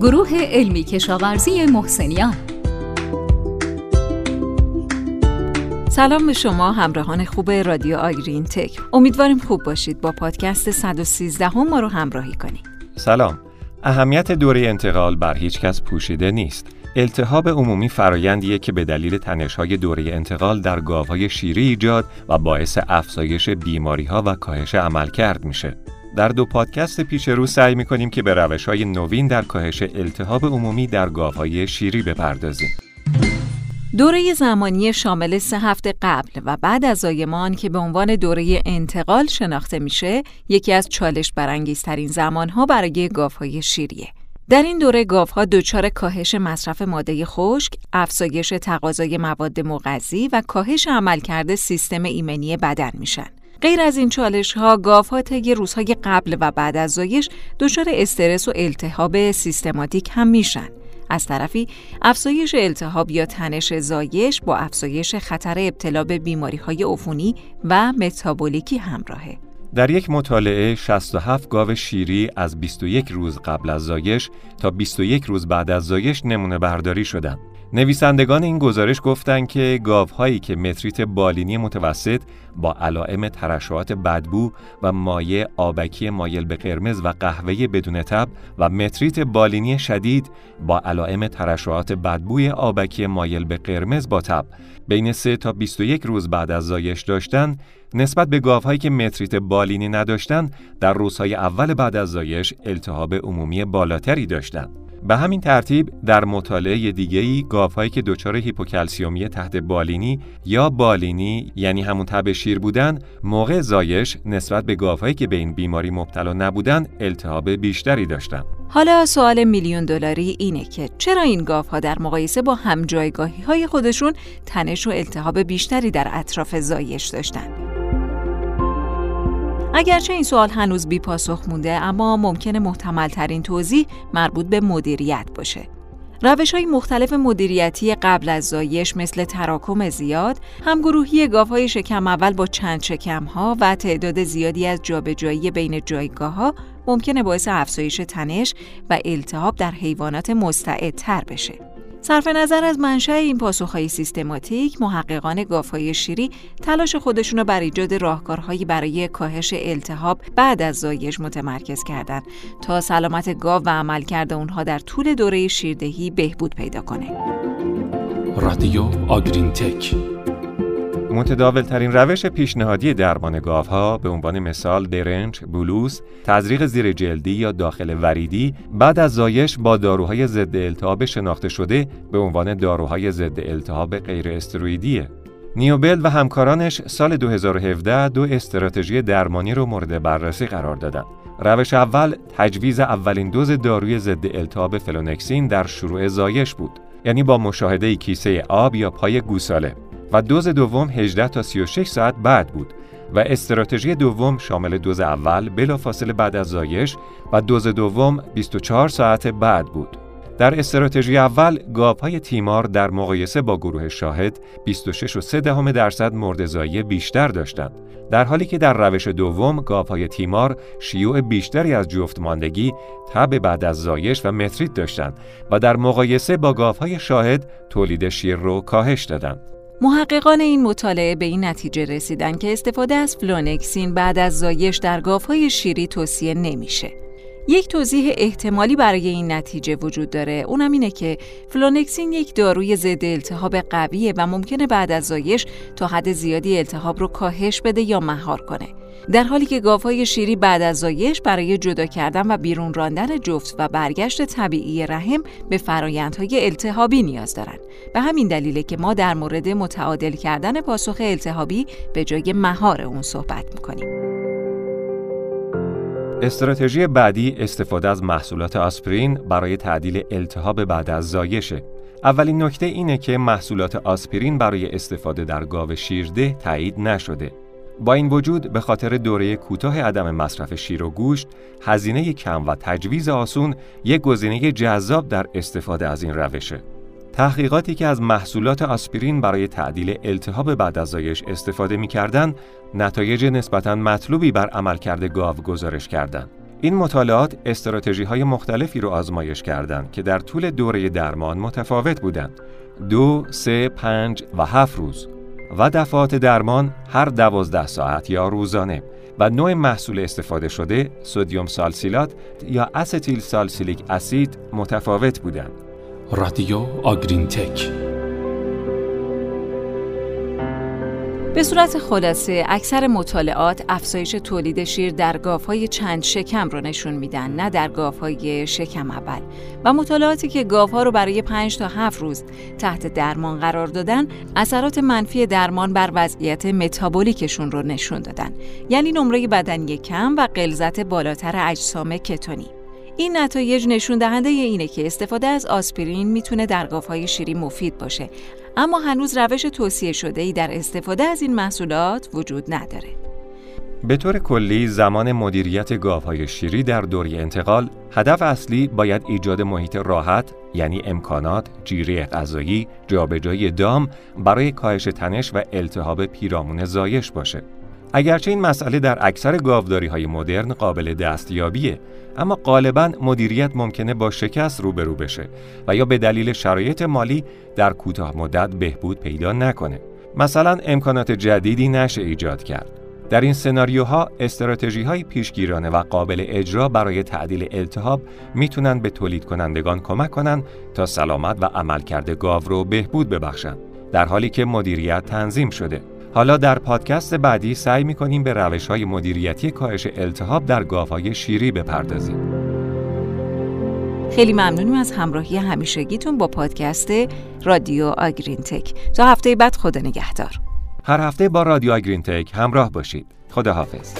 گروه علمی کشاورزی محسنیان. سلام به شما همراهان خوب رادیو آگرین تک. امیدواریم خوب باشید. با پادکست 113 هم ما رو همراهی کنید. سلام. اهمیت دوره انتقال بر هیچ کس پوشیده نیست. التهاب عمومی فرایندیه که به دلیل تنش‌های دوره انتقال در گاوهای شیری ایجاد و باعث افزایش بیماری‌ها و کاهش عملکرد میشه. در دو پادکست پیش رو سعی می‌کنیم که به روش های نوین در کاهش التهاب عمومی در گاوهای شیری بپردازیم. دوره زمانی شامل سه هفته قبل و بعد از زایمان که به عنوان دوره انتقال شناخته میشه، یکی از چالش برانگیزترین زمانها برای گاوهای شیریه. در این دوره گاوها دچار کاهش مصرف ماده خشک، افزایش تقاضای مواد مغذی و کاهش عملکرد سیستم ایمنی بدن میشن. غیر از این چالش ها گاف ها طی روزهای قبل و بعد از زایش دچار استرس و التهاب سیستماتیک هم میشن. از طرفی افزایش التهاب یا تنش زایش با افزایش خطر ابتلا به بیماری های عفونی و متابولیکی همراهه. در یک مطالعه 67 گاو شیری از 21 روز قبل از زایش تا 21 روز بعد از زایش نمونه برداری شدند. نویسندگان این گزارش گفتند که گاوهایی که متریت بالینی متوسط با علائم ترشحات بدبو و مایع آبکی مایل به قرمز و قهوه بدون تب و متریت بالینی شدید با علائم ترشحات بدبوی آبکی مایل به قرمز با تب بین 3 تا 21 روز بعد از زایش داشتن نسبت به گاوهایی که متریت بالینی نداشتند در روزهای اول بعد از زایش التهاب عمومی بالاتری داشتند به همین ترتیب در مطالعه دیگه‌ای گاوهایی که دچار هیپوکلسیومی تحت بالینی یا بالینی یعنی همون تب شیر بودن موقع زایش نسبت به گاوهایی که به این بیماری مبتلا نبودن التهاب بیشتری داشتن. حالا سوال میلیون دلاری اینه که چرا این گاوها در مقایسه با هم جایگاهی های خودشون تنش و التهاب بیشتری در اطراف زایش داشتن؟ اگرچه این سوال هنوز بی پاسخ مونده اما ممکنه محتمل ترین توضیح مربوط به مدیریت باشه. روش های مختلف مدیریتی قبل از زایش مثل تراکم زیاد، همگروهی گاوهای شکم اول با چند شکم ها و تعداد زیادی از جابجایی بین جایگاه ها ممکنه باعث افزایش تنش و التهاب در حیوانات مستعدتر بشه. صرف نظر از منشأ این پاسخهای سیستماتیک، محققان گاوهای شیری تلاش خودشون رو بر ایجاد راهکارهایی برای کاهش التهاب بعد از زایش متمرکز کردند تا سلامت گاو و عملکرد اونها در طول دوره شیردهی بهبود پیدا کنه. رادیو آگرین تک متداول ترین روش پیشنهادی درمان گاوها به عنوان مثال درنج، بلوس، تزریق زیر جلدی یا داخل وریدی بعد از زایش با داروهای ضد التهاب شناخته شده به عنوان داروهای ضد التهاب غیر استروئیدیه. نیوبل و همکارانش سال 2017 دو استراتژی درمانی رو مورد بررسی قرار دادند. روش اول تجویز اولین دوز داروی ضد التهاب فلونکسین در شروع زایش بود. یعنی با مشاهده کیسه آب یا پای گوساله و دوز دوم 18 تا 36 ساعت بعد بود و استراتژی دوم شامل دوز اول بلافاصله بعد از زایش و دوز دوم 24 ساعت بعد بود. در استراتژی اول گاوهای تیمار در مقایسه با گروه شاهد 26.3 درصد مورد بیشتر داشتند در حالی که در روش دوم گاوهای تیمار شیوع بیشتری از جفت ماندگی تب بعد از زایش و متریت داشتند و در مقایسه با گاوهای شاهد تولید شیر رو کاهش دادند محققان این مطالعه به این نتیجه رسیدن که استفاده از فلونکسین بعد از زایش در گاوهای شیری توصیه نمیشه. یک توضیح احتمالی برای این نتیجه وجود داره. اونم اینه که فلونکسین یک داروی ضد التهاب قویه و ممکنه بعد از زایش تا حد زیادی التهاب رو کاهش بده یا مهار کنه. در حالی که گاوهای شیری بعد از زایش برای جدا کردن و بیرون راندن جفت و برگشت طبیعی رحم به فرایندهای التهابی نیاز دارند به همین دلیله که ما در مورد متعادل کردن پاسخ التهابی به جای مهار اون صحبت می‌کنیم. استراتژی بعدی استفاده از محصولات آسپرین برای تعدیل التهاب بعد از زایشه. اولین نکته اینه که محصولات آسپرین برای استفاده در گاو شیرده تایید نشده. با این وجود به خاطر دوره کوتاه عدم مصرف شیر و گوشت، هزینه کم و تجویز آسون یک گزینه جذاب در استفاده از این روشه. تحقیقاتی که از محصولات آسپرین برای تعدیل التهاب بعد از زایش استفاده می کردن، نتایج نسبتاً مطلوبی بر عملکرد گاو گزارش کردند. این مطالعات استراتژی های مختلفی رو آزمایش کردند که در طول دوره درمان متفاوت بودند. دو، سه، پنج و هفت روز و دفعات درمان هر دوازده ساعت یا روزانه و نوع محصول استفاده شده سودیوم سالسیلات یا استیل سالسیلیک اسید متفاوت بودند. رادیو آگرین تک. به صورت خلاصه اکثر مطالعات افزایش تولید شیر در گاوهای چند شکم رو نشون میدن نه در گاوهای شکم اول. و مطالعاتی که گاوها رو برای 5 تا 7 روز تحت درمان قرار دادن اثرات منفی درمان بر وضعیت متابولیکشون رو نشون دادن. یعنی نمره بدنی کم و غلظت بالاتر اجسام کتونی. این نتایج نشون دهنده اینه که استفاده از آسپرین می‌تونه در گاوهای شیری مفید باشه اما هنوز روش توصیه شده ای در استفاده از این محصولات وجود نداره. به طور کلی زمان مدیریت گاوهای شیری در دوری انتقال هدف اصلی باید ایجاد محیط راحت یعنی امکانات، جیره غذایی، جابجایی دام برای کاهش تنش و التهاب پیرامون زایش باشه. اگرچه این مسئله در اکثر گاوداری های مدرن قابل دستیابیه اما غالبا مدیریت ممکنه با شکست روبرو بشه و یا به دلیل شرایط مالی در کوتاه مدت بهبود پیدا نکنه. مثلا امکانات جدیدی نشه ایجاد کرد. در این سناریوها استراتژی های پیشگیرانه و قابل اجرا برای تعدیل التهاب می‌تونن به تولید کنندگان کمک کنن تا سلامت و عملکرد گاو رو بهبود ببخشن در حالی که مدیریت تنظیم شده. حالا در پادکست بعدی سعی می‌کنیم به روش های مدیریتی کاهش التهاب در گاوهای شیری بپردازیم. خیلی ممنونیم از همراهی همیشگیتون با پادکست رادیو آگرین تک. تا هفته بعد خدا نگهدار. هر هفته با رادیو آگرین تک همراه باشید. خدا حافظ.